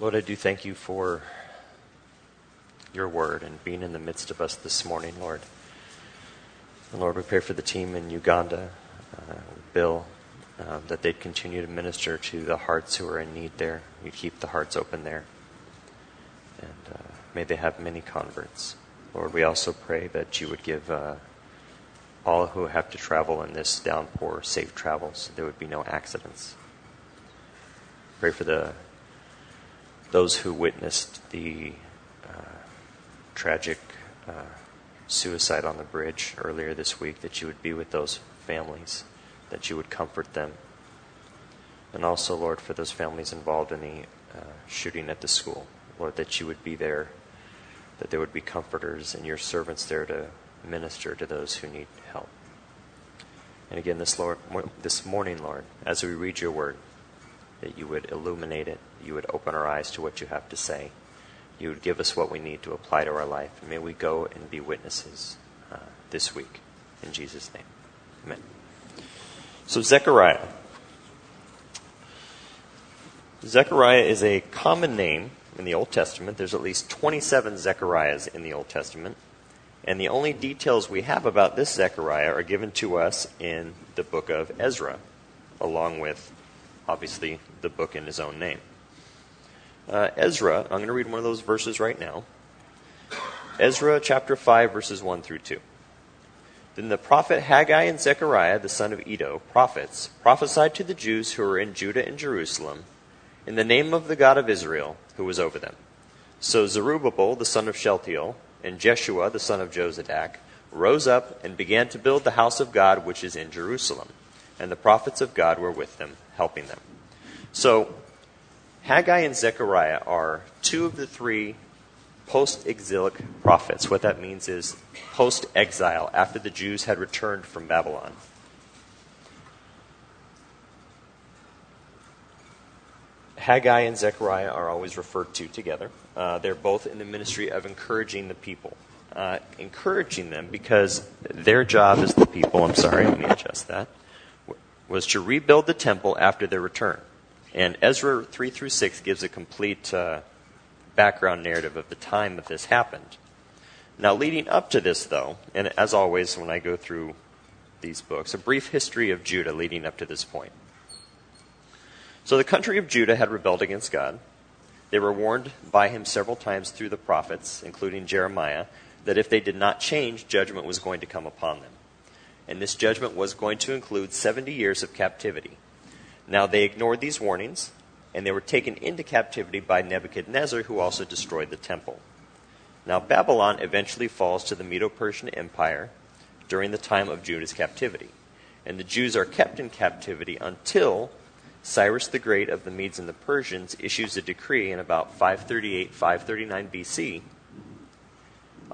Lord, I do thank you for your word and being in the midst of us this morning, Lord. And Lord, we pray for the team in Uganda, uh, Bill, uh, that they'd continue to minister to the hearts who are in need there. You keep the hearts open there. And uh, may they have many converts. Lord, we also pray that you would give uh, all who have to travel in this downpour safe travels, so there would be no accidents. Pray for the those who witnessed the uh, tragic uh, suicide on the bridge earlier this week, that you would be with those families, that you would comfort them. And also, Lord, for those families involved in the uh, shooting at the school, Lord, that you would be there, that there would be comforters and your servants there to minister to those who need help. And again, this, Lord, this morning, Lord, as we read your word, that you would illuminate it, you would open our eyes to what you have to say. You would give us what we need to apply to our life. May we go and be witnesses uh, this week. In Jesus' name. Amen. So, Zechariah. Zechariah is a common name in the Old Testament. There's at least 27 Zechariahs in the Old Testament. And the only details we have about this Zechariah are given to us in the book of Ezra, along with, obviously, the book in his own name. Uh, Ezra, I'm going to read one of those verses right now. Ezra chapter 5, verses 1 through 2. Then the prophet Haggai and Zechariah, the son of Iddo, prophets, prophesied to the Jews who were in Judah and Jerusalem in the name of the God of Israel, who was over them. So Zerubbabel, the son of Shealtiel, and Jeshua, the son of Jozadak, rose up and began to build the house of God which is in Jerusalem. And the prophets of God were with them, helping them. So Haggai and Zechariah are two of the three post exilic prophets. What that means is post exile, after the Jews had returned from Babylon. Haggai and Zechariah are always referred to together. Uh, they're both in the ministry of encouraging the people. Uh, encouraging them because their job is the people, I'm sorry, let me adjust that, was to rebuild the temple after their return. And Ezra 3 through 6 gives a complete uh, background narrative of the time that this happened. Now, leading up to this, though, and as always when I go through these books, a brief history of Judah leading up to this point. So, the country of Judah had rebelled against God. They were warned by him several times through the prophets, including Jeremiah, that if they did not change, judgment was going to come upon them. And this judgment was going to include 70 years of captivity. Now they ignored these warnings, and they were taken into captivity by Nebuchadnezzar, who also destroyed the temple. Now Babylon eventually falls to the Medo Persian Empire during the time of Judah's captivity. And the Jews are kept in captivity until Cyrus the Great of the Medes and the Persians issues a decree in about 538 539 BC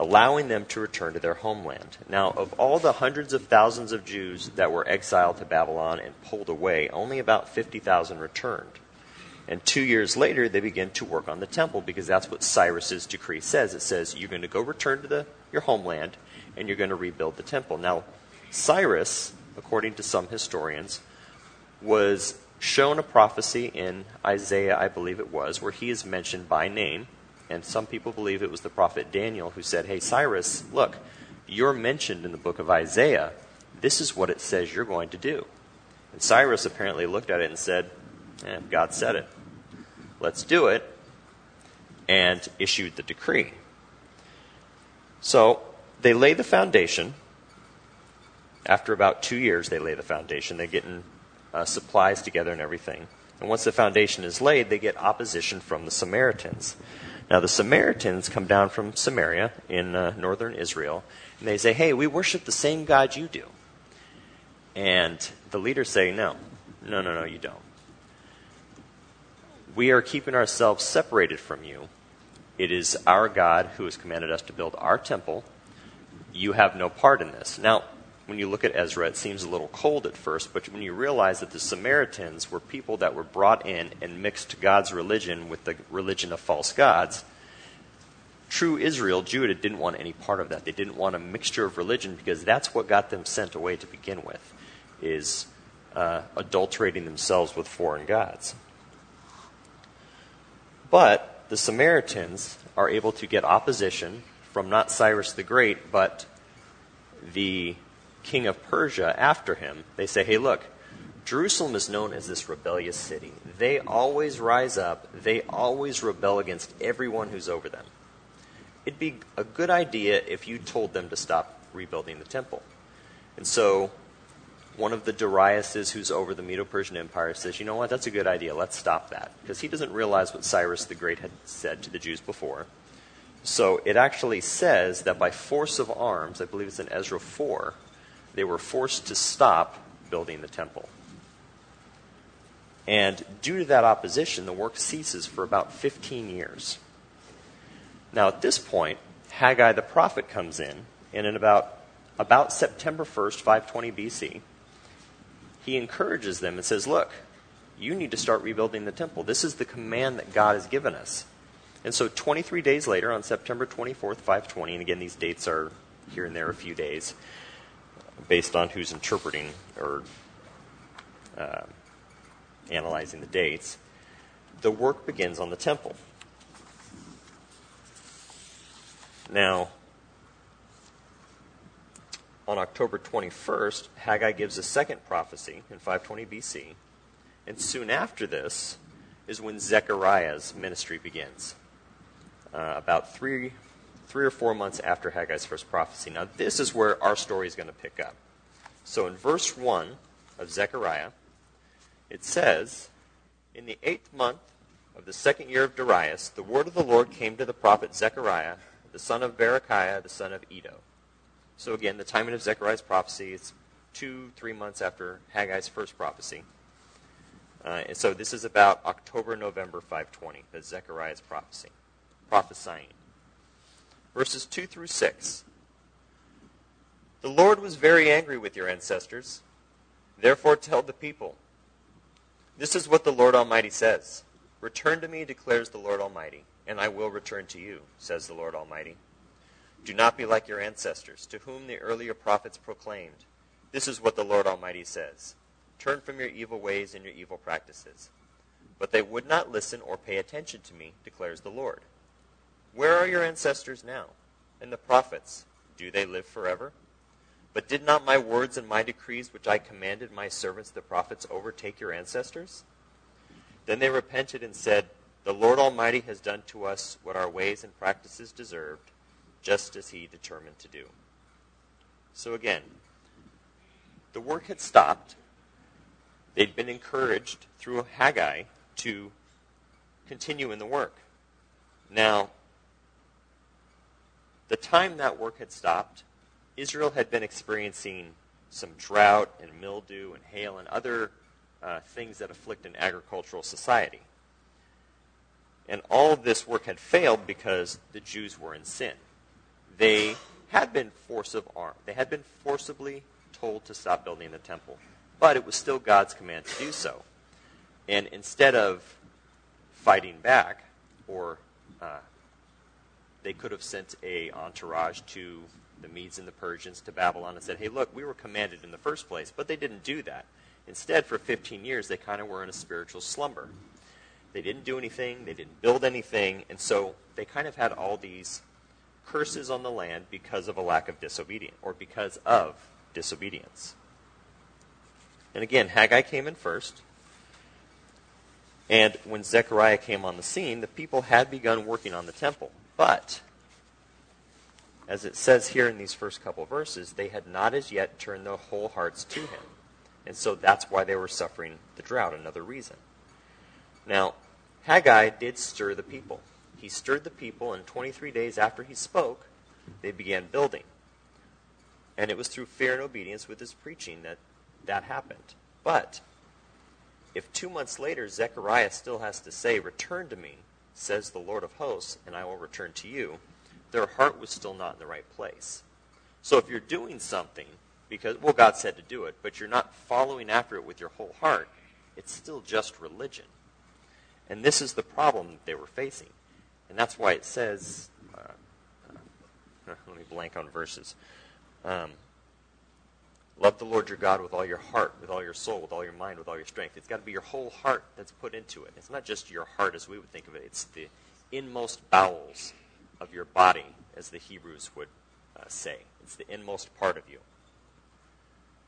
allowing them to return to their homeland. Now, of all the hundreds of thousands of Jews that were exiled to Babylon and pulled away, only about 50,000 returned. And two years later, they begin to work on the temple because that's what Cyrus's decree says. It says you're going to go return to the, your homeland and you're going to rebuild the temple. Now, Cyrus, according to some historians, was shown a prophecy in Isaiah, I believe it was, where he is mentioned by name and some people believe it was the prophet Daniel who said, Hey, Cyrus, look, you're mentioned in the book of Isaiah. This is what it says you're going to do. And Cyrus apparently looked at it and said, eh, God said it. Let's do it. And issued the decree. So they lay the foundation. After about two years, they lay the foundation. They're getting uh, supplies together and everything. And once the foundation is laid, they get opposition from the Samaritans. Now, the Samaritans come down from Samaria in uh, northern Israel, and they say, Hey, we worship the same God you do. And the leaders say, No, no, no, no, you don't. We are keeping ourselves separated from you. It is our God who has commanded us to build our temple. You have no part in this. Now, when you look at Ezra, it seems a little cold at first, but when you realize that the Samaritans were people that were brought in and mixed God's religion with the religion of false gods, true Israel, Judah, didn't want any part of that. They didn't want a mixture of religion because that's what got them sent away to begin with, is uh, adulterating themselves with foreign gods. But the Samaritans are able to get opposition from not Cyrus the Great, but the king of Persia after him. They say, hey, look, Jerusalem is known as this rebellious city. They always rise up, they always rebel against everyone who's over them. It'd be a good idea if you told them to stop rebuilding the temple. And so one of the Dariuses who's over the Medo-Persian Empire says, you know what, that's a good idea. Let's stop that. Because he doesn't realize what Cyrus the Great had said to the Jews before. So it actually says that by force of arms, I believe it's in Ezra 4, they were forced to stop building the temple. And due to that opposition, the work ceases for about 15 years. Now, at this point, Haggai the prophet comes in, and in about, about September 1st, 520 BC, he encourages them and says, Look, you need to start rebuilding the temple. This is the command that God has given us. And so 23 days later, on September 24th, 520, and again, these dates are here and there a few days based on who's interpreting or uh, analyzing the dates, the work begins on the temple. Now, on October 21st, Haggai gives a second prophecy in 520 BC. And soon after this is when Zechariah's ministry begins, uh, about three, three or four months after Haggai's first prophecy. Now, this is where our story is going to pick up. So, in verse 1 of Zechariah, it says, In the eighth month of the second year of Darius, the word of the Lord came to the prophet Zechariah, the son of Berechiah, the son of Iddo. So again, the timing of Zechariah's prophecy is two, three months after Haggai's first prophecy. Uh, and so this is about October, November 520, the Zechariah's prophecy, prophesying. Verses 2 through 6. The Lord was very angry with your ancestors. Therefore tell the people, this is what the Lord Almighty says. Return to me, declares the Lord Almighty, and I will return to you, says the Lord Almighty. Do not be like your ancestors, to whom the earlier prophets proclaimed. This is what the Lord Almighty says. Turn from your evil ways and your evil practices. But they would not listen or pay attention to me, declares the Lord. Where are your ancestors now? And the prophets, do they live forever? But did not my words and my decrees, which I commanded my servants the prophets, overtake your ancestors? Then they repented and said, The Lord Almighty has done to us what our ways and practices deserved, just as he determined to do. So again, the work had stopped. They'd been encouraged through Haggai to continue in the work. Now, the time that work had stopped, Israel had been experiencing some drought and mildew and hail and other uh, things that afflict an agricultural society. And all of this work had failed because the Jews were in sin. They had been force of arm. They had been forcibly told to stop building the temple. But it was still God's command to do so. And instead of fighting back, or uh, they could have sent a entourage to the Medes and the Persians to Babylon and said, hey, look, we were commanded in the first place. But they didn't do that. Instead, for 15 years, they kind of were in a spiritual slumber. They didn't do anything, they didn't build anything, and so they kind of had all these curses on the land because of a lack of disobedience, or because of disobedience. And again, Haggai came in first. And when Zechariah came on the scene, the people had begun working on the temple. But as it says here in these first couple verses, they had not as yet turned their whole hearts to him. And so that's why they were suffering the drought, another reason. Now, Haggai did stir the people. He stirred the people, and 23 days after he spoke, they began building. And it was through fear and obedience with his preaching that that happened. But if two months later Zechariah still has to say, Return to me, says the Lord of hosts, and I will return to you, their heart was still not in the right place. So if you're doing something because, well, God said to do it, but you're not following after it with your whole heart, it's still just religion. And this is the problem that they were facing. And that's why it says, uh, uh, let me blank on verses. Um, Love the Lord your God with all your heart, with all your soul, with all your mind, with all your strength. It's got to be your whole heart that's put into it. It's not just your heart as we would think of it. It's the inmost bowels of your body, as the Hebrews would uh, say. It's the inmost part of you.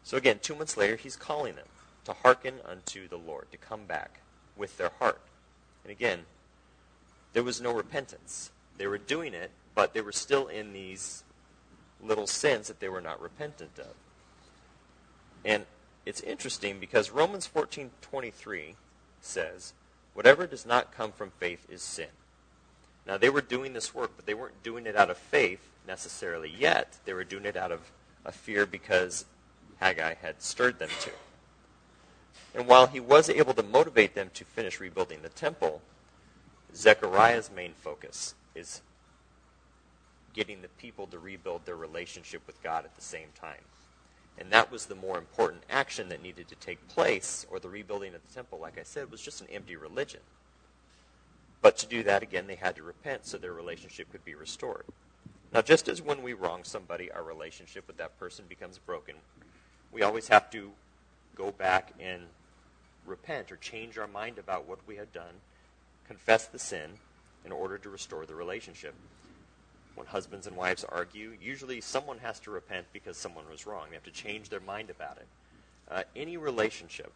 So again, two months later, he's calling them to hearken unto the Lord, to come back with their heart. And again, there was no repentance. They were doing it, but they were still in these little sins that they were not repentant of. And it's interesting because Romans 14:23 says, "Whatever does not come from faith is sin." Now they were doing this work, but they weren't doing it out of faith necessarily yet. They were doing it out of a fear because Haggai had stirred them to. And while he was able to motivate them to finish rebuilding the temple, Zechariah's main focus is getting the people to rebuild their relationship with God at the same time. And that was the more important action that needed to take place, or the rebuilding of the temple, like I said, was just an empty religion. But to do that, again, they had to repent so their relationship could be restored. Now, just as when we wrong somebody, our relationship with that person becomes broken, we always have to go back and repent or change our mind about what we had done, confess the sin in order to restore the relationship when husbands and wives argue, usually someone has to repent because someone was wrong. They have to change their mind about it. Uh, any relationship,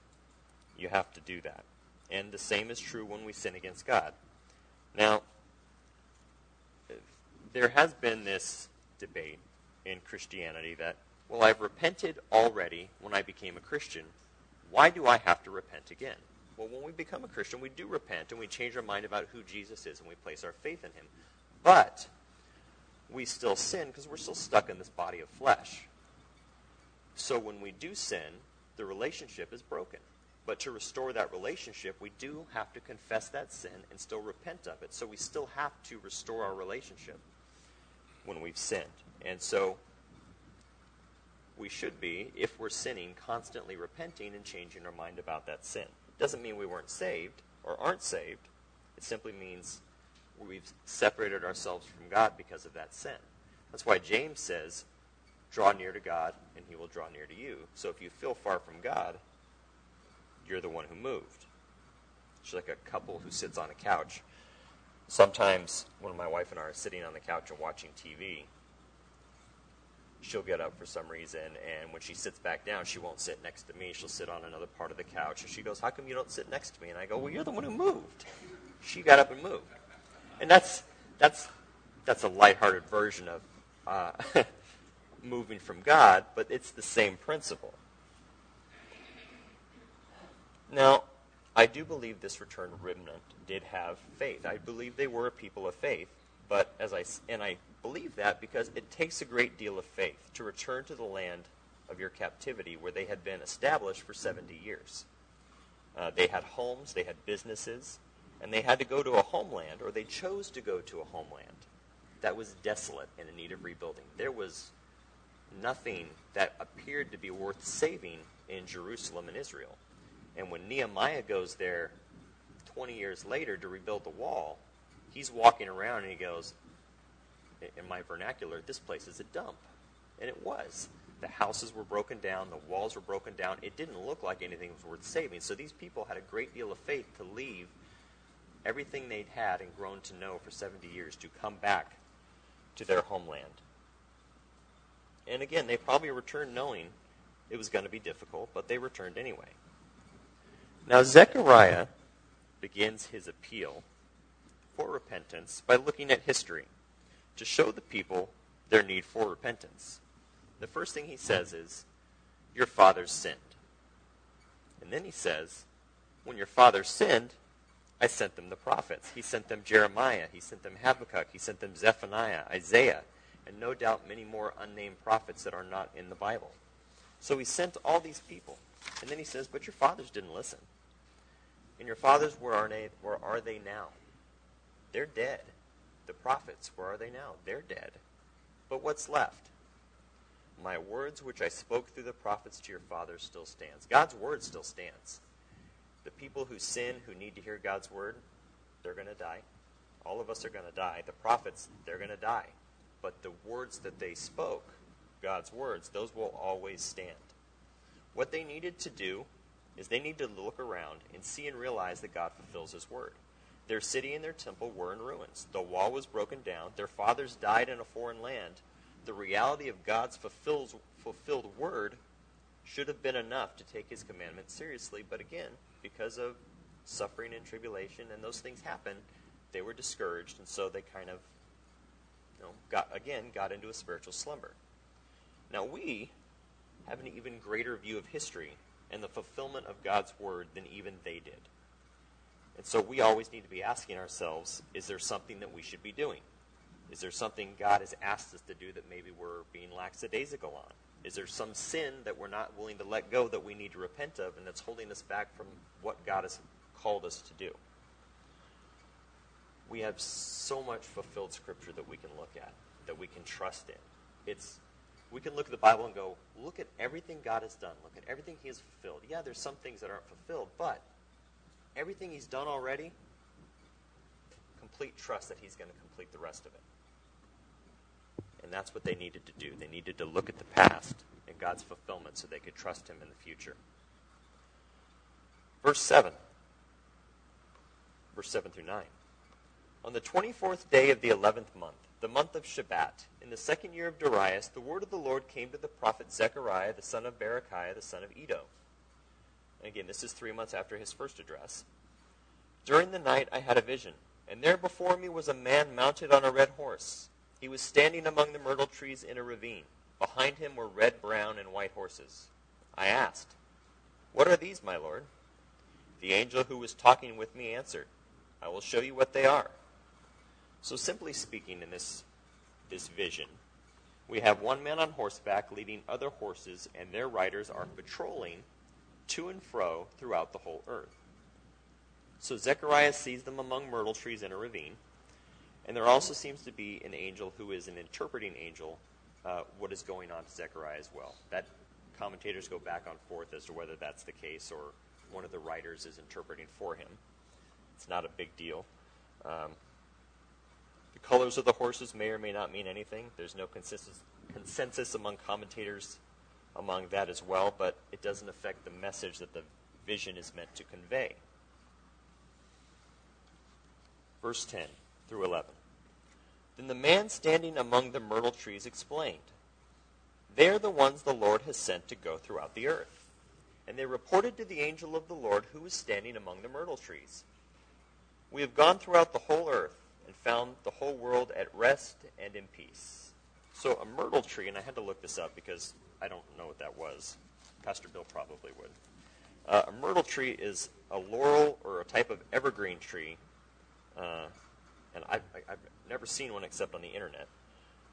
you have to do that. And the same is true when we sin against God. Now, there has been this debate in Christianity that, well, I've repented already when I became a Christian. Why do I have to repent again? Well, when we become a Christian, we do repent and we change our mind about who Jesus is and we place our faith in him. But we still sin because we're still stuck in this body of flesh. So when we do sin, the relationship is broken. But to restore that relationship, we do have to confess that sin and still repent of it. So we still have to restore our relationship when we've sinned. And so we should be, if we're sinning, constantly repenting and changing our mind about that sin. It doesn't mean we weren't saved or aren't saved. It simply means we've separated ourselves from God because of that sin. That's why James says, draw near to God and he will draw near to you. So if you feel far from God, you're the one who moved. It's like a couple who sits on a couch. Sometimes when my wife and I are sitting on the couch and watching TV, she'll get up for some reason, and when she sits back down, she won't sit next to me. She'll sit on another part of the couch, and she goes, How come you don't sit next to me? And I go, Well, you're the one who moved. She got up and moved. And that's, that's, that's a lighthearted version of uh, moving from God, but it's the same principle. Now, I do believe this returned remnant did have faith. I believe they were a people of faith, but as I and I believe that because it takes a great deal of faith to return to the land of your captivity where they had been established for 70 years. Uh, they had homes, they had businesses, and they had to go to a homeland, or they chose to go to a homeland that was desolate and in need of rebuilding. There was nothing that appeared to be worth saving in Jerusalem and Israel. And when Nehemiah goes there 20 years later to rebuild the wall, he's walking around and he goes, in my vernacular, this place is a dump. And it was. The houses were broken down, the walls were broken down. It didn't look like anything was worth saving. So these people had a great deal of faith to leave everything they'd had and grown to know for 70 years to come back to their homeland. And again, they probably returned knowing it was going to be difficult, but they returned anyway. Now, Zechariah begins his appeal for repentance by looking at history to show the people their need for repentance. The first thing he says is, Your fathers sinned. And then he says, When your fathers sinned, I sent them the prophets. He sent them Jeremiah. He sent them Habakkuk. He sent them Zephaniah, Isaiah, and no doubt many more unnamed prophets that are not in the Bible. So he sent all these people. And then he says, But your fathers didn't listen. And your fathers, where are they, where are they now? They're dead. The prophets, where are they now? They're dead. But what's left? My words which I spoke through the prophets to your fathers still stands. God's word still stands. The people who sin, who need to hear God's word, they're going to die. All of us are going to die. The prophets, they're going to die. But the words that they spoke, God's words, those will always stand. What they needed to do is they needed to look around and see and realize that God fulfills His word. Their city and their temple were in ruins. The wall was broken down. Their fathers died in a foreign land. The reality of God's fulfilled, fulfilled word should have been enough to take his commandments seriously. But again, because of suffering and tribulation and those things happen, they were discouraged, and so they kind of, you know, got again got into a spiritual slumber. Now we have an even greater view of history and the fulfillment of God's word than even they did. And so we always need to be asking ourselves, is there something that we should be doing? Is there something God has asked us to do that maybe we're being lackadaisical on? Is there some sin that we're not willing to let go that we need to repent of and that's holding us back from what God has called us to do? We have so much fulfilled scripture that we can look at, that we can trust in. It's we can look at the Bible and go, look at everything God has done. Look at everything He has fulfilled. Yeah, there's some things that aren't fulfilled, but everything He's done already, complete trust that He's going to complete the rest of it. And that's what they needed to do. They needed to look at the past and God's fulfillment so they could trust Him in the future. Verse 7. Verse 7 through 9. On the 24th day of the 11th month, the month of Shebat, in the second year of Darius, the word of the Lord came to the prophet Zechariah, the son of Berechiah, the son of Iddo. And again, this is three months after his first address. During the night I had a vision, and there before me was a man mounted on a red horse. He was standing among the myrtle trees in a ravine. Behind him were red, brown, and white horses. I asked, What are these, my lord? The angel who was talking with me answered, I will show you what they are. So simply speaking, in this, this vision, we have one man on horseback leading other horses, and their riders are patrolling to and fro throughout the whole earth. So Zechariah sees them among myrtle trees in a ravine, and there also seems to be an angel who is an interpreting angel, uh, what is going on to Zechariah as well. That commentators go back and forth as to whether that's the case or one of the writers is interpreting for him. It's not a big deal. Um, the colors of the horses may or may not mean anything. There's no consensus, consensus among commentators among that as well, but it doesn't affect the message that the vision is meant to convey. Verse 10 through 11. Then the man standing among the myrtle trees explained, They are the ones the Lord has sent to go throughout the earth. And they reported to the angel of the Lord who was standing among the myrtle trees. We have gone throughout the whole earth and found the whole world at rest and in peace. So a myrtle tree, and I had to look this up because I don't know what that was. Pastor Bill probably would. Uh, a myrtle tree is a laurel or a type of evergreen tree, uh, and I've, I've, never seen one except on the internet.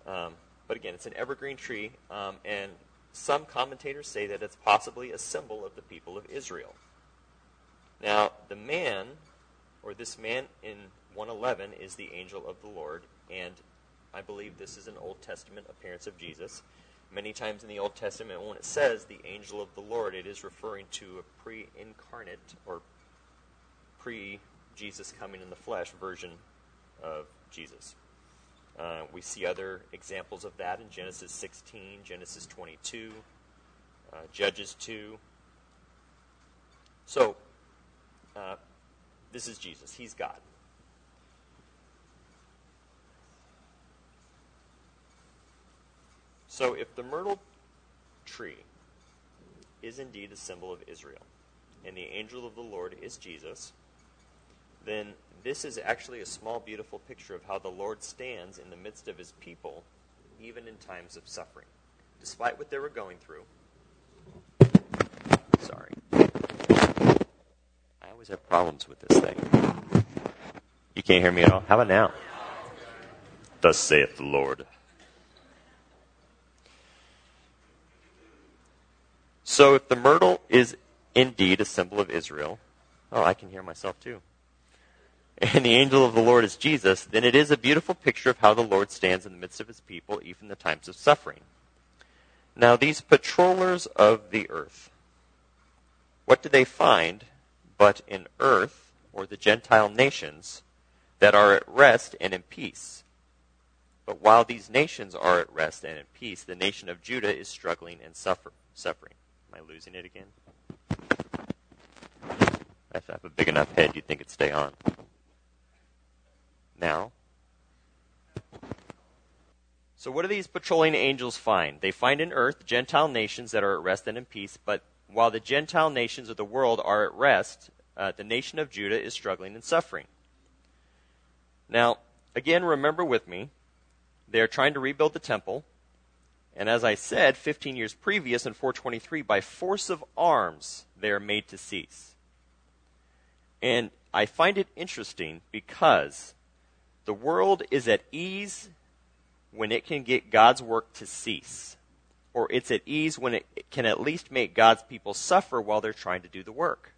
Um, but again, it's an evergreen tree, um, and some commentators say that it's possibly a symbol of the people of Israel. Now, the man, or this man in 111, is the angel of the Lord, and I believe this is an Old Testament appearance of Jesus. Many times in the Old Testament, when it says the angel of the Lord, it is referring to a pre incarnate or pre Jesus coming in the flesh version of Jesus. Uh, we see other examples of that in Genesis 16, Genesis 22, uh, Judges 2. So, uh, this is Jesus. He's God. So, if the myrtle tree is indeed a symbol of Israel, and the angel of the Lord is Jesus, then this is actually a small, beautiful picture of how the Lord stands in the midst of his people, even in times of suffering. Despite what they were going through. Sorry. I always have problems with this thing. You can't hear me at all? How about now? Thus saith the Lord. So if the myrtle is indeed a symbol of Israel, oh, I can hear myself too. And the angel of the Lord is Jesus, then it is a beautiful picture of how the Lord stands in the midst of his people, even in the times of suffering. Now, these patrollers of the earth, what do they find but in earth, or the Gentile nations, that are at rest and in peace? But while these nations are at rest and in peace, the nation of Judah is struggling and suffer, suffering Am I losing it again? If I have a big enough head, you'd think it'd stay on. Now? So, what do these patrolling angels find? They find in earth Gentile nations that are at rest and in peace, but while the Gentile nations of the world are at rest, uh, the nation of Judah is struggling and suffering. Now, again, remember with me, they are trying to rebuild the temple. And as I said, 15 years previous in 423, by force of arms, they are made to cease. And I find it interesting because the world is at ease when it can get God's work to cease. Or it's at ease when it can at least make God's people suffer while they're trying to do the work.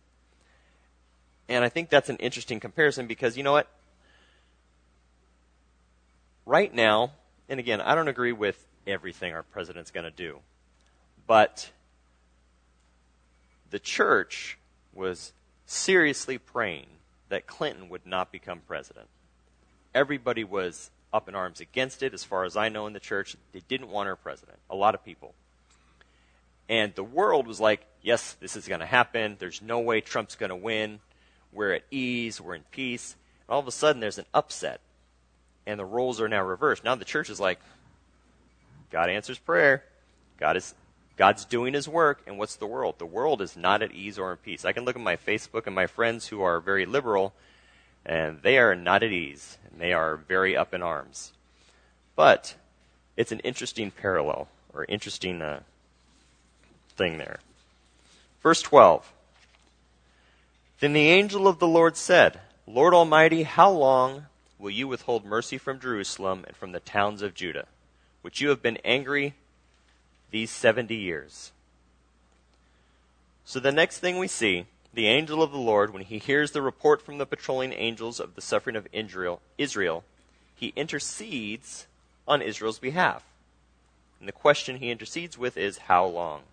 And I think that's an interesting comparison because you know what? Right now, and again, I don't agree with everything our president's going to do, but the church was seriously praying that Clinton would not become president. Everybody was up in arms against it, as far as I know in the church. They didn't want her president. A lot of people. And the world was like, yes, this is going to happen. There's no way Trump's going to win. We're at ease. We're in peace. And all of a sudden, there's an upset. And the roles are now reversed. Now the church is like, God answers prayer. God is God's doing his work, and what's the world? The world is not at ease or in peace. I can look at my Facebook and my friends who are very liberal, and they are not at ease, and they are very up in arms. But it's an interesting parallel, or interesting uh, thing there. Verse 12 Then the angel of the Lord said, Lord Almighty, how long will you withhold mercy from Jerusalem and from the towns of Judah, which you have been angry these 70 years. So the next thing we see, the angel of the Lord, when he hears the report from the patrolling angels of the suffering of Israel, he intercedes on Israel's behalf. And the question he intercedes with is, How long?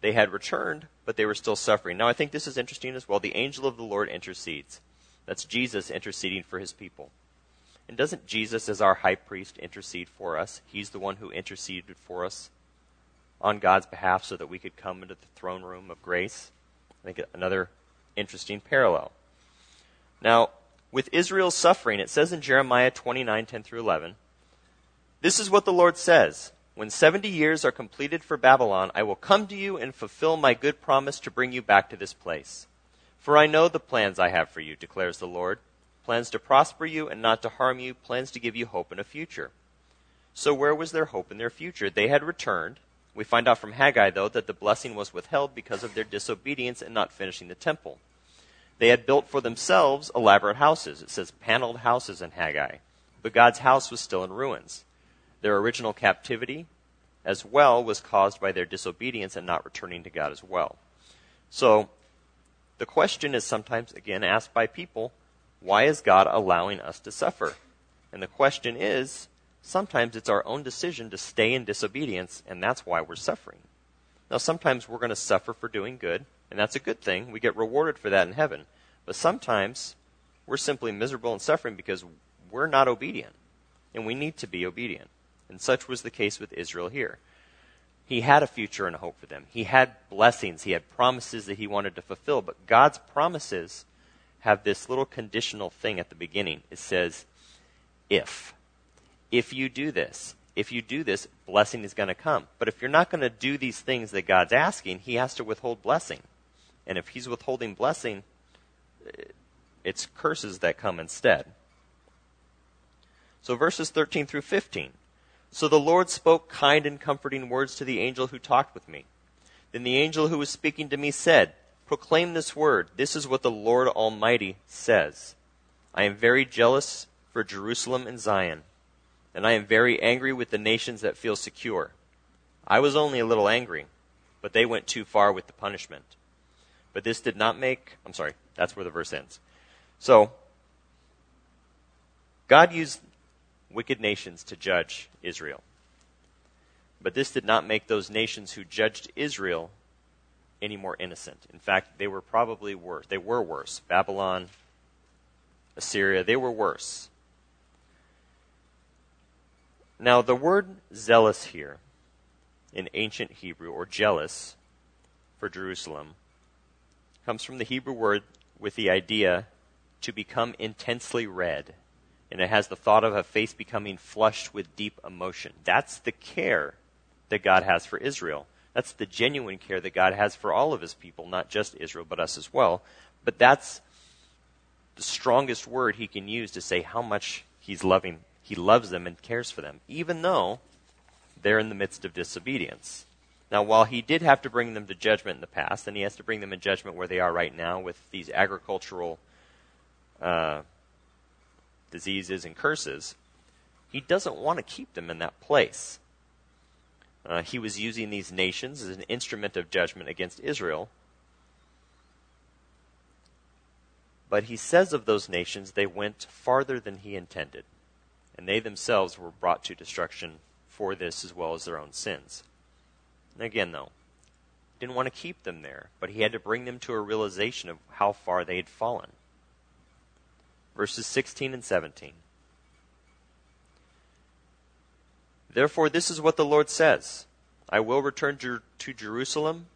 They had returned, but they were still suffering. Now, I think this is interesting as well. The angel of the Lord intercedes. That's Jesus interceding for his people. And doesn't Jesus, as our high priest, intercede for us? He's the one who interceded for us on God's behalf so that we could come into the throne room of grace. I think another interesting parallel. Now, with Israel's suffering, it says in Jeremiah 29 10 through 11, This is what the Lord says When 70 years are completed for Babylon, I will come to you and fulfill my good promise to bring you back to this place. For I know the plans I have for you, declares the Lord plans to prosper you and not to harm you, plans to give you hope and a future. So, where was their hope in their future? They had returned we find out from Haggai, though, that the blessing was withheld because of their disobedience in not finishing the temple. They had built for themselves elaborate houses. It says paneled houses in Haggai. But God's house was still in ruins. Their original captivity, as well, was caused by their disobedience and not returning to God as well. So, the question is sometimes, again, asked by people why is God allowing us to suffer? And the question is, sometimes it's our own decision to stay in disobedience, and that's why we're suffering. Now, sometimes we're going to suffer for doing good, and that's a good thing. We get rewarded for that in heaven. But sometimes we're simply miserable and suffering because we're not obedient, and we need to be obedient. And such was the case with Israel here. He had a future and a hope for them. He had blessings. He had promises that he wanted to fulfill. But God's promises have this little conditional thing at the beginning. It says, if if you do this, if you do this, blessing is going to come. But if you're not going to do these things that God's asking, He has to withhold blessing. And if He's withholding blessing, uh, it's curses that come instead. So verses 13 through 15. So the Lord spoke kind and comforting words to the angel who talked with me. Then the angel who was speaking to me said, Proclaim this word. This is what the Lord Almighty says. I am very jealous for Jerusalem and Zion and I am very angry with the nations that feel secure. I was only a little angry, but they went too far with the punishment. But this did not make, I'm sorry, that's where the verse ends. So, God used wicked nations to judge Israel. But this did not make those nations who judged Israel any more innocent. In fact, they were probably worse. They were worse. Babylon, Assyria, they were worse. Now, the word zealous here in ancient Hebrew, or jealous, for Jerusalem comes from the Hebrew word with the idea to become intensely red. And it has the thought of a face becoming flushed with deep emotion. That's the care that God has for Israel. That's the genuine care that God has for all of his people, not just Israel, but us as well. But that's the strongest word he can use to say how much he's loving, he loves them and cares for them, even though they're in the midst of disobedience. Now, while he did have to bring them to judgment in the past, and he has to bring them in judgment where they are right now with these agricultural uh, diseases and curses, he doesn't want to keep them in that place. Uh, he was using these nations as an instrument of judgment against Israel. But he says of those nations, they went farther than he intended, and they themselves were brought to destruction for this as well as their own sins. And again, though, he didn't want to keep them there, but he had to bring them to a realization of how far they had fallen. Verses 16 and 17. Therefore, this is what the Lord says I will return to Jerusalem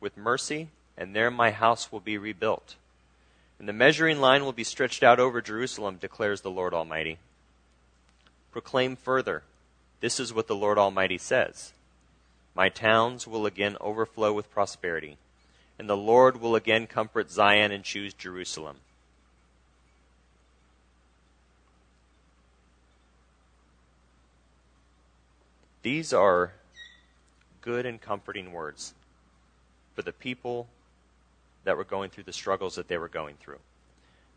with mercy, and there my house will be rebuilt. And the measuring line will be stretched out over Jerusalem, declares the Lord Almighty. Proclaim further this is what the Lord Almighty says My towns will again overflow with prosperity, and the Lord will again comfort Zion and choose Jerusalem. These are good and comforting words for the people that were going through the struggles that they were going through.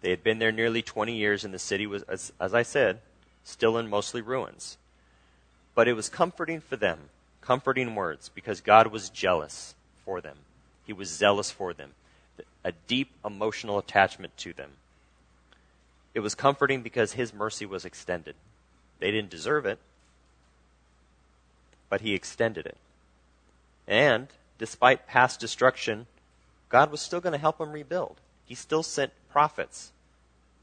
They had been there nearly 20 years, and the city was, as, as I said, still in mostly ruins. But it was comforting for them, comforting words, because God was jealous for them. He was zealous for them, a deep emotional attachment to them. It was comforting because His mercy was extended. They didn't deserve it, but he extended it. And despite past destruction, God was still going to help them rebuild. He still sent prophets,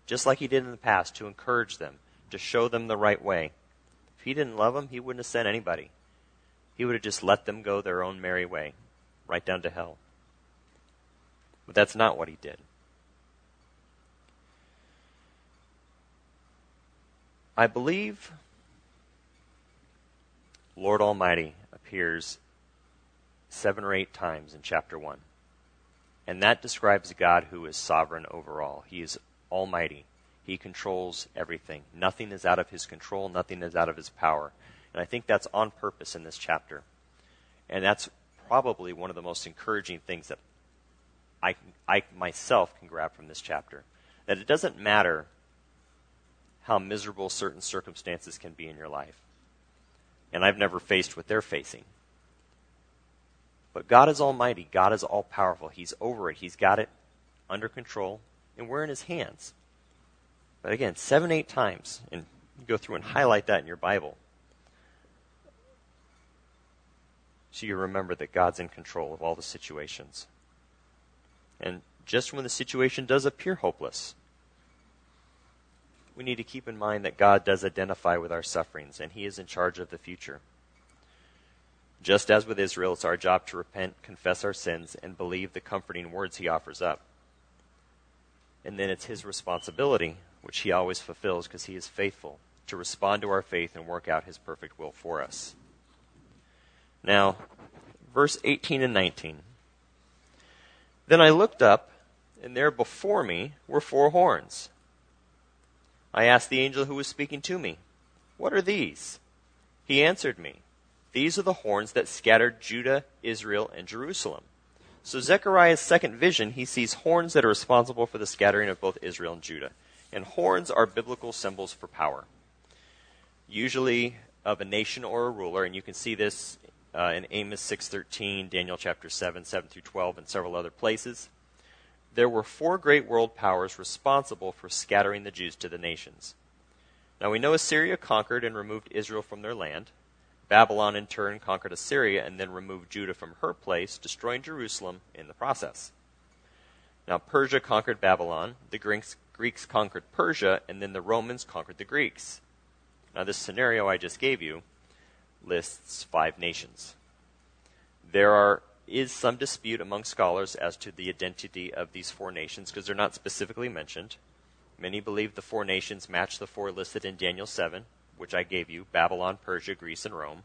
just like he did in the past, to encourage them, to show them the right way. If he didn't love them, he wouldn't have sent anybody. He would have just let them go their own merry way, right down to hell. But that's not what he did. I believe Lord Almighty appears seven or eight times in chapter 1. And that describes God who is sovereign over all. He is almighty. He controls everything. Nothing is out of his control, nothing is out of his power. And I think that's on purpose in this chapter. And that's probably one of the most encouraging things that I, I myself can grab from this chapter. That it doesn't matter how miserable certain circumstances can be in your life and I've never faced what they're facing. But God is almighty. God is all powerful. He's over it. He's got it under control, and we're in His hands. But again, seven, eight times, and go through and highlight that in your Bible. So you remember that God's in control of all the situations. And just when the situation does appear hopeless, we need to keep in mind that God does identify with our sufferings, and He is in charge of the future. Just as with Israel, it's our job to repent, confess our sins, and believe the comforting words He offers up. And then it's His responsibility, which He always fulfills because He is faithful, to respond to our faith and work out His perfect will for us. Now, verse 18 and 19. Then I looked up, and there before me were four horns I asked the angel who was speaking to me, What are these? He answered me, These are the horns that scattered Judah, Israel, and Jerusalem. So Zechariah's second vision, he sees horns that are responsible for the scattering of both Israel and Judah. And horns are biblical symbols for power, usually of a nation or a ruler. And you can see this uh, in Amos 6:13, Daniel chapter 7, 7 through 12, and several other places there were four great world powers responsible for scattering the Jews to the nations. Now we know Assyria conquered and removed Israel from their land. Babylon, in turn, conquered Assyria and then removed Judah from her place, destroying Jerusalem in the process. Now Persia conquered Babylon, the Greeks, Greeks conquered Persia, and then the Romans conquered the Greeks. Now, this scenario I just gave you lists five nations. There are is some dispute among scholars as to the identity of these four nations because they're not specifically mentioned. Many believe the four nations match the four listed in Daniel 7, which I gave you Babylon, Persia, Greece, and Rome.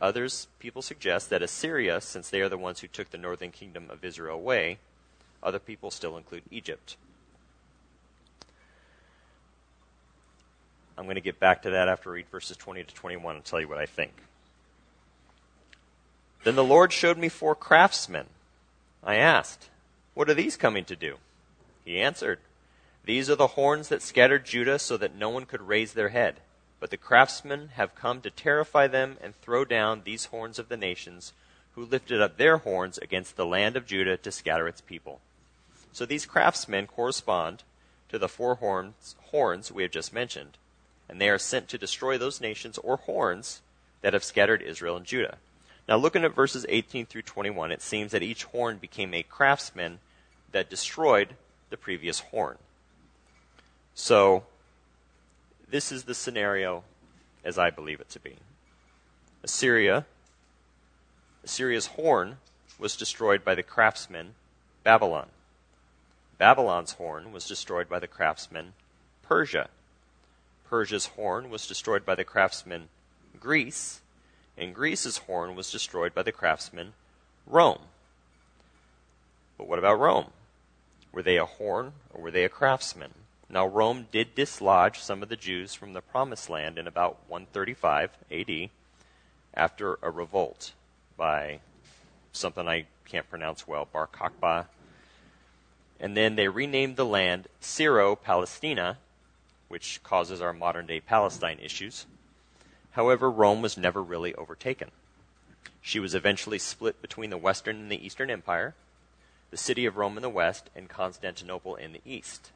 Others, people suggest that Assyria, since they are the ones who took the northern kingdom of Israel away, other people still include Egypt. I'm going to get back to that after I read verses 20 to 21 and tell you what I think. Then the Lord showed me four craftsmen. I asked, What are these coming to do? He answered, These are the horns that scattered Judah so that no one could raise their head. But the craftsmen have come to terrify them and throw down these horns of the nations who lifted up their horns against the land of Judah to scatter its people. So these craftsmen correspond to the four horns, horns we have just mentioned, and they are sent to destroy those nations or horns that have scattered Israel and Judah. Now, looking at verses 18 through 21, it seems that each horn became a craftsman that destroyed the previous horn. So, this is the scenario as I believe it to be. Assyria, Assyria's horn was destroyed by the craftsman Babylon. Babylon's horn was destroyed by the craftsman Persia. Persia's horn was destroyed by the craftsman Greece, and Greece's horn was destroyed by the craftsman Rome. But what about Rome? Were they a horn or were they a craftsman? Now, Rome did dislodge some of the Jews from the Promised Land in about 135 AD after a revolt by something I can't pronounce well, Bar Kokhba. And then they renamed the land Syro Palestina, which causes our modern day Palestine issues. However, Rome was never really overtaken. She was eventually split between the Western and the Eastern Empire, the city of Rome in the west, and Constantinople in the east.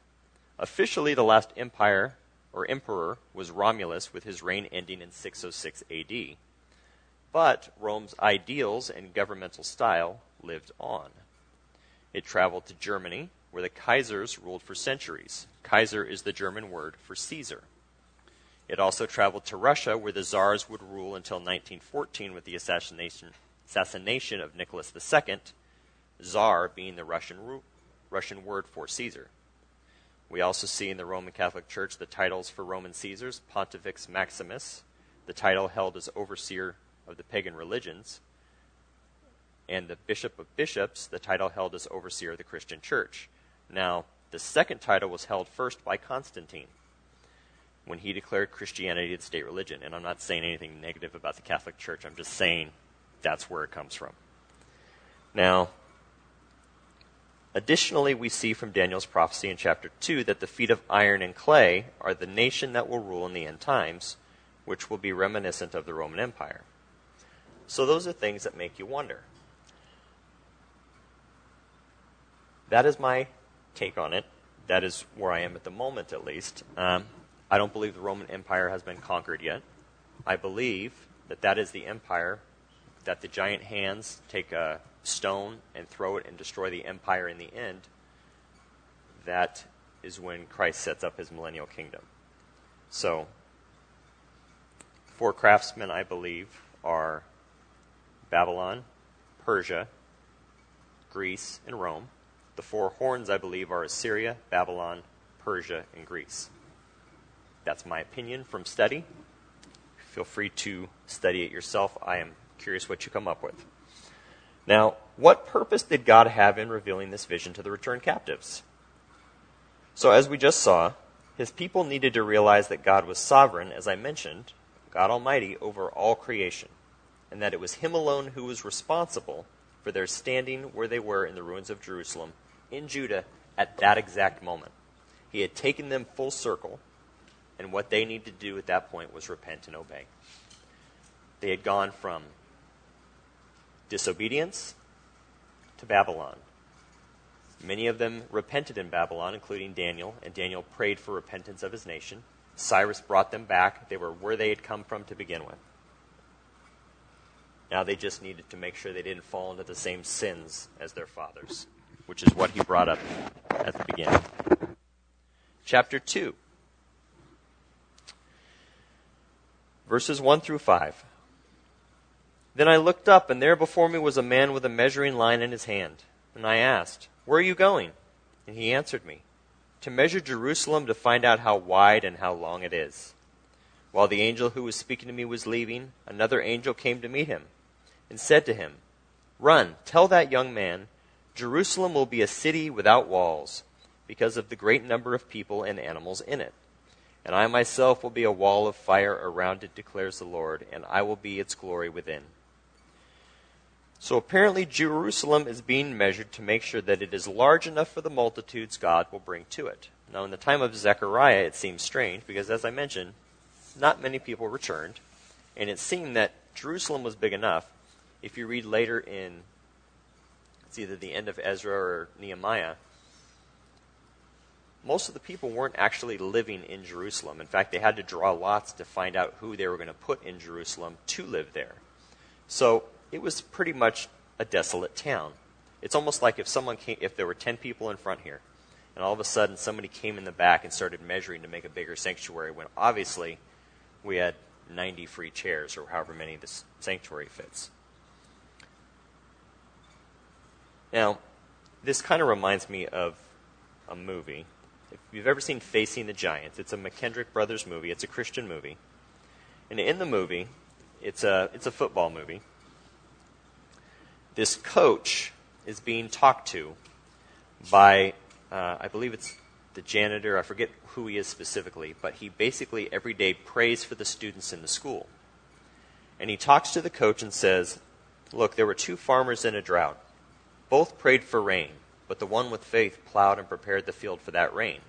Officially, the last empire or emperor was Romulus, with his reign ending in 606 AD. But Rome's ideals and governmental style lived on. It traveled to Germany, where the Kaisers ruled for centuries. Kaiser is the German word for Caesar. It also traveled to Russia, where the czars would rule until 1914 with the assassination, assassination of Nicholas II, czar being the Russian, Russian word for Caesar. We also see in the Roman Catholic Church the titles for Roman Caesars, Pontifex Maximus, the title held as overseer of the pagan religions, and the Bishop of Bishops, the title held as overseer of the Christian Church. Now, the second title was held first by Constantine when he declared Christianity the state religion. And I'm not saying anything negative about the Catholic Church, I'm just saying that's where it comes from. Now, Additionally, we see from Daniel's prophecy in chapter 2 that the feet of iron and clay are the nation that will rule in the end times, which will be reminiscent of the Roman Empire. So, those are things that make you wonder. That is my take on it. That is where I am at the moment, at least. Um, I don't believe the Roman Empire has been conquered yet. I believe that that is the empire that the giant hands take a stone and throw it and destroy the empire in the end, that is when Christ sets up his millennial kingdom. So, four craftsmen, I believe, are Babylon, Persia, Greece, and Rome. The four horns, I believe, are Assyria, Babylon, Persia, and Greece. That's my opinion from study. Feel free to study it yourself. I am curious what you come up with. Now, what purpose did God have in revealing this vision to the returned captives? So, as we just saw, his people needed to realize that God was sovereign, as I mentioned, God Almighty, over all creation, and that it was Him alone who was responsible for their standing where they were in the ruins of Jerusalem, in Judah, at that exact moment. He had taken them full circle, and what they needed to do at that point was repent and obey. They had gone from disobedience to Babylon. Many of them repented in Babylon, including Daniel, and Daniel prayed for repentance of his nation. Cyrus brought them back. They were where they had come from to begin with. Now they just needed to make sure they didn't fall into the same sins as their fathers, which is what he brought up at the beginning. Chapter 2, verses 1 through 5. Then I looked up, and there before me was a man with a measuring line in his hand. And I asked, Where are you going? And he answered me, To measure Jerusalem to find out how wide and how long it is. While the angel who was speaking to me was leaving, another angel came to meet him and said to him, Run, tell that young man, Jerusalem will be a city without walls, because of the great number of people and animals in it. And I myself will be a wall of fire around it, declares the Lord, and I will be its glory within. So apparently, Jerusalem is being measured to make sure that it is large enough for the multitudes God will bring to it. Now, in the time of Zechariah, it seems strange because, as I mentioned, not many people returned, and it seemed that Jerusalem was big enough. If you read later in, it's either the end of Ezra or Nehemiah, most of the people weren't actually living in Jerusalem. In fact, they had to draw lots to find out who they were going to put in Jerusalem to live there. So it was pretty much a desolate town. It's almost like if someone came, if there were 10 people in front here, and all of a sudden somebody came in the back and started measuring to make a bigger sanctuary, when obviously we had 90 free chairs or however many this sanctuary fits. Now, this kind of reminds me of a movie. If you've ever seen Facing the Giants, it's a McKendrick Brothers movie. It's a Christian movie. And in the movie, it's a, it's a football movie this coach is being talked to by, uh, I believe it's the janitor, I forget who he is specifically, but he basically every day prays for the students in the school. And he talks to the coach and says, Look, there were two farmers in a drought. Both prayed for rain, but the one with faith plowed and prepared the field for that rain.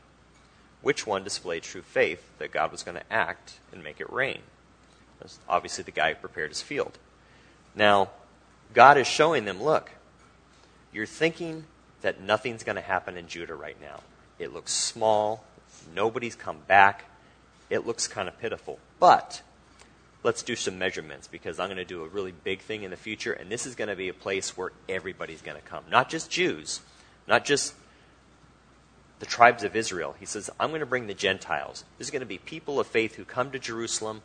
Which one displayed true faith that God was going to act and make it rain? That's obviously the guy who prepared his field. Now, God is showing them look, you're thinking that nothing's going to happen in Judah right now. It looks small. Nobody's come back. It looks kind of pitiful. But let's do some measurements because I'm going to do a really big thing in the future, and this is going to be a place where everybody's going to come. Not just Jews, not just the tribes of Israel. He says, I'm going to bring the Gentiles. There's going to be people of faith who come to Jerusalem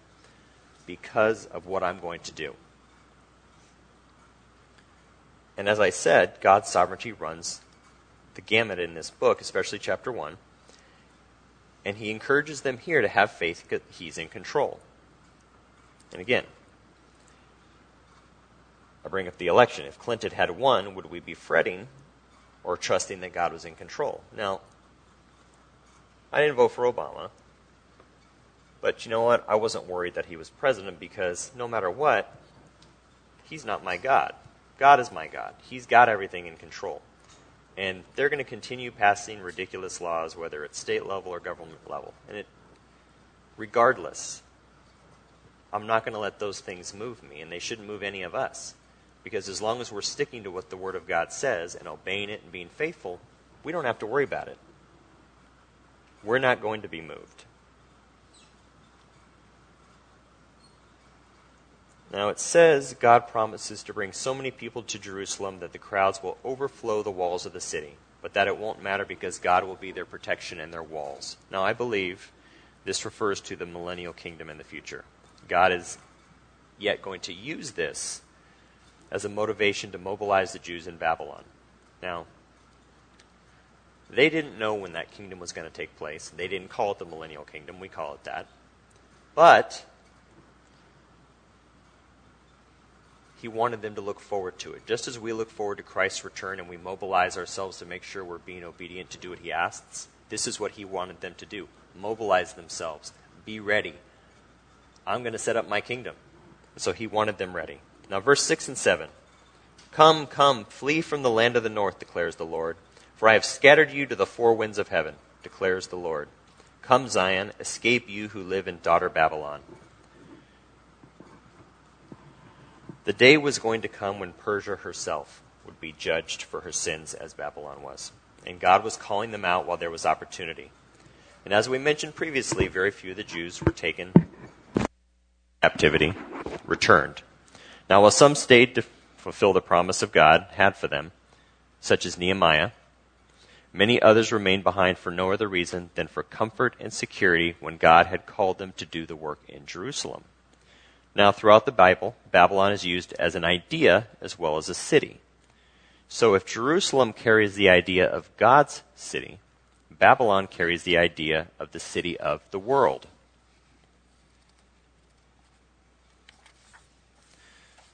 because of what I'm going to do. And as I said, God's sovereignty runs the gamut in this book, especially chapter 1. And he encourages them here to have faith that he's in control. And again, I bring up the election. If Clinton had won, would we be fretting or trusting that God was in control? Now, I didn't vote for Obama. But you know what? I wasn't worried that he was president because no matter what, he's not my God. God is my God. He's got everything in control. And they're going to continue passing ridiculous laws, whether it's state level or government level. And it, regardless, I'm not going to let those things move me, and they shouldn't move any of us. Because as long as we're sticking to what the Word of God says and obeying it and being faithful, we don't have to worry about it. We're not going to be moved. Now it says God promises to bring so many people to Jerusalem that the crowds will overflow the walls of the city, but that it won't matter because God will be their protection and their walls. Now I believe this refers to the millennial kingdom in the future. God is yet going to use this as a motivation to mobilize the Jews in Babylon. Now, they didn't know when that kingdom was going to take place. They didn't call it the millennial kingdom. We call it that. But he wanted them to look forward to it. Just as we look forward to Christ's return and we mobilize ourselves to make sure we're being obedient to do what he asks, this is what he wanted them to do mobilize themselves, be ready. I'm going to set up my kingdom. So he wanted them ready. Now, verse 6 and 7. Come, come, flee from the land of the north, declares the Lord. For I have scattered you to the four winds of heaven, declares the Lord. Come, Zion, escape you who live in daughter Babylon. The day was going to come when Persia herself would be judged for her sins as Babylon was. And God was calling them out while there was opportunity. And as we mentioned previously, very few of the Jews were taken captivity, returned. Now, while some stayed to fulfill the promise of God had for them, such as Nehemiah, many others remained behind for no other reason than for comfort and security when God had called them to do the work in Jerusalem. Now, throughout the Bible, Babylon is used as an idea as well as a city. So if Jerusalem carries the idea of God's city, Babylon carries the idea of the city of the world.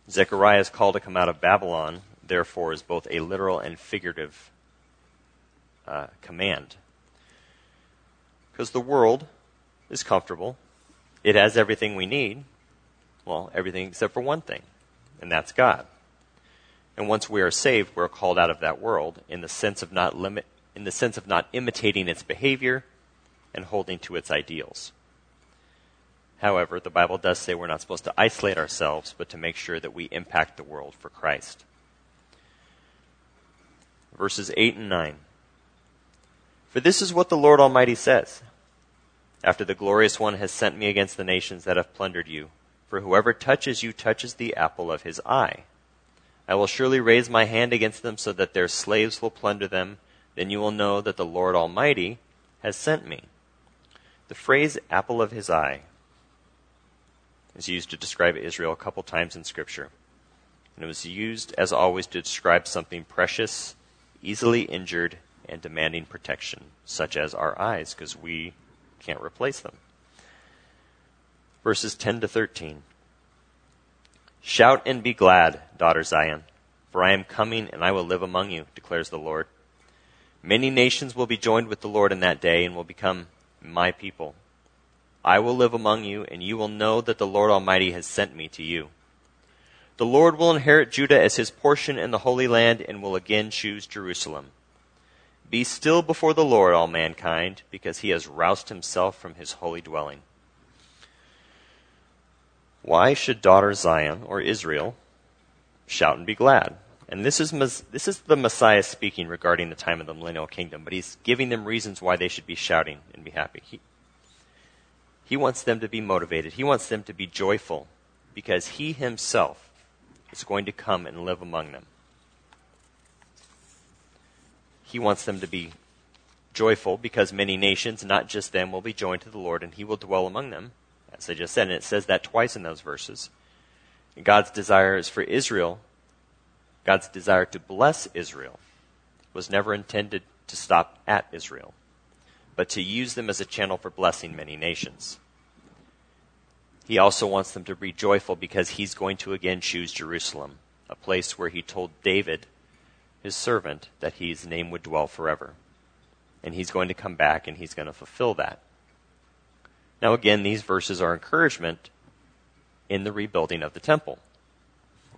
Zechariah's call to come out of Babylon, therefore, is both a literal and figurative uh, command. Because the world is comfortable, it has everything we need. Well, everything except for one thing, and that's God. And once we are saved, we're called out of that world in the sense of not limit, in the sense of not imitating its behavior and holding to its ideals. However, the Bible does say we're not supposed to isolate ourselves, but to make sure that we impact the world for Christ. Verses 8 and 9. For this is what the Lord Almighty says After the glorious one has sent me against the nations that have plundered you, for whoever touches you touches the apple of his eye. I will surely raise my hand against them so that their slaves will plunder them. Then you will know that the Lord Almighty has sent me. The phrase apple of his eye is used to describe Israel a couple times in Scripture. And it was used, as always, to describe something precious, easily injured, and demanding protection, such as our eyes, because we can't replace them. Verses 10 to 13. Shout and be glad, daughter Zion, for I am coming and I will live among you, declares the Lord. Many nations will be joined with the Lord in that day and will become my people. I will live among you, and you will know that the Lord Almighty has sent me to you. The Lord will inherit Judah as his portion in the Holy Land and will again choose Jerusalem. Be still before the Lord, all mankind, because he has roused himself from his holy dwelling. Why should daughter Zion, or Israel, shout and be glad? And this is, this is the Messiah speaking regarding the time of the millennial kingdom, but he's giving them reasons why they should be shouting and be happy. He, he wants them to be motivated. He wants them to be joyful because He Himself is going to come and live among them. He wants them to be joyful because many nations, not just them, will be joined to the Lord and He will dwell among them, as I just said. And it says that twice in those verses. And God's desire is for Israel, God's desire to bless Israel was never intended to stop at Israel but to use them as a channel for blessing many nations. He also wants them to be joyful because he's going to again choose Jerusalem, a place where he told David, his servant, that his name would dwell forever. And he's going to come back and he's going to fulfill that. Now, again, these verses are encouragement in the rebuilding of the temple.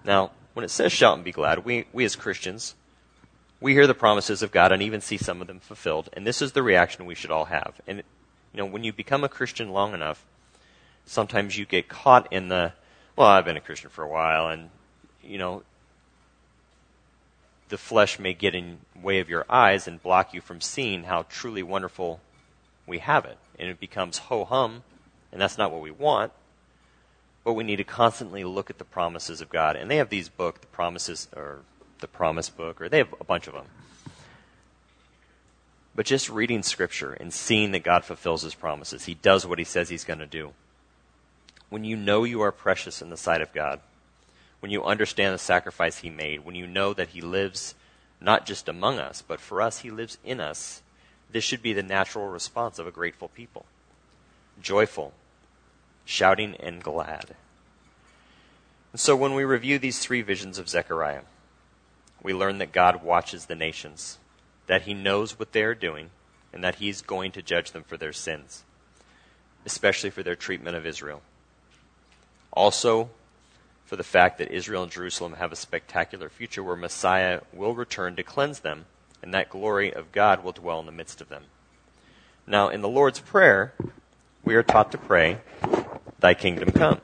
Now, when it says shout and be glad, we, we as Christians, we hear the promises of God and even see some of them fulfilled, and this is the reaction we should all have. And you know, when you become a Christian long enough, sometimes you get caught in the, well, I've been a Christian for a while, and you know, the flesh may get in way of your eyes and block you from seeing how truly wonderful we have it, and it becomes ho hum, and that's not what we want. But we need to constantly look at the promises of God, and they have these book, the promises, or the Promise Book, or they have a bunch of them. But just reading Scripture and seeing that God fulfills His promises, He does what He says He's going to do. When you know you are precious in the sight of God, when you understand the sacrifice He made, when you know that He lives not just among us, but for us, He lives in us, this should be the natural response of a grateful people. Joyful, shouting, and glad. And so when we review these three visions of Zechariah, we learn that God watches the nations, that he knows what they are doing, and that he's going to judge them for their sins, especially for their treatment of Israel. Also, for the fact that Israel and Jerusalem have a spectacular future where Messiah will return to cleanse them, and that glory of God will dwell in the midst of them. Now, in the Lord's Prayer, we are taught to pray, Thy kingdom come.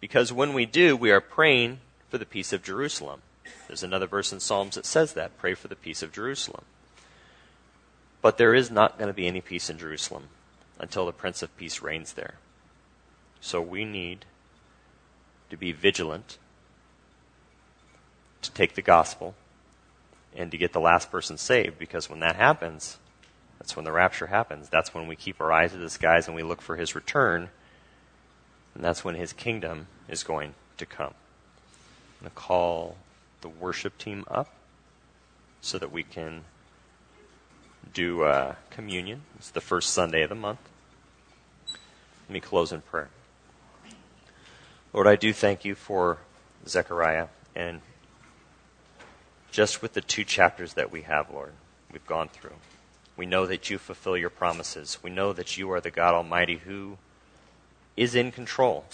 Because when we do, we are praying for the peace of Jerusalem. There's another verse in Psalms that says that pray for the peace of Jerusalem. But there is not going to be any peace in Jerusalem until the Prince of Peace reigns there. So we need to be vigilant to take the gospel and to get the last person saved because when that happens, that's when the rapture happens. That's when we keep our eyes to the skies and we look for his return. And that's when his kingdom is going to come. I'm going to call the worship team up so that we can do uh, communion. It's the first Sunday of the month. Let me close in prayer. Lord, I do thank you for Zechariah and just with the two chapters that we have, Lord, we've gone through. We know that you fulfill your promises. We know that you are the God Almighty who is in control.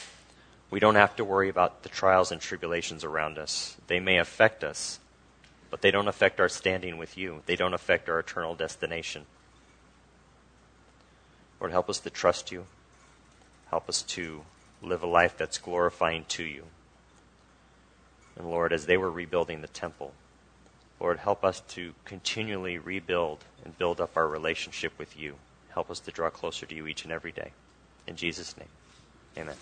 We don't have to worry about the trials and tribulations around us. They may affect us, but they don't affect our standing with you. They don't affect our eternal destination. Lord, help us to trust you. Help us to live a life that's glorifying to you. And Lord, as they were rebuilding the temple, Lord, help us to continually rebuild and build up our relationship with you. Help us to draw closer to you each and every day. In Jesus' name, amen.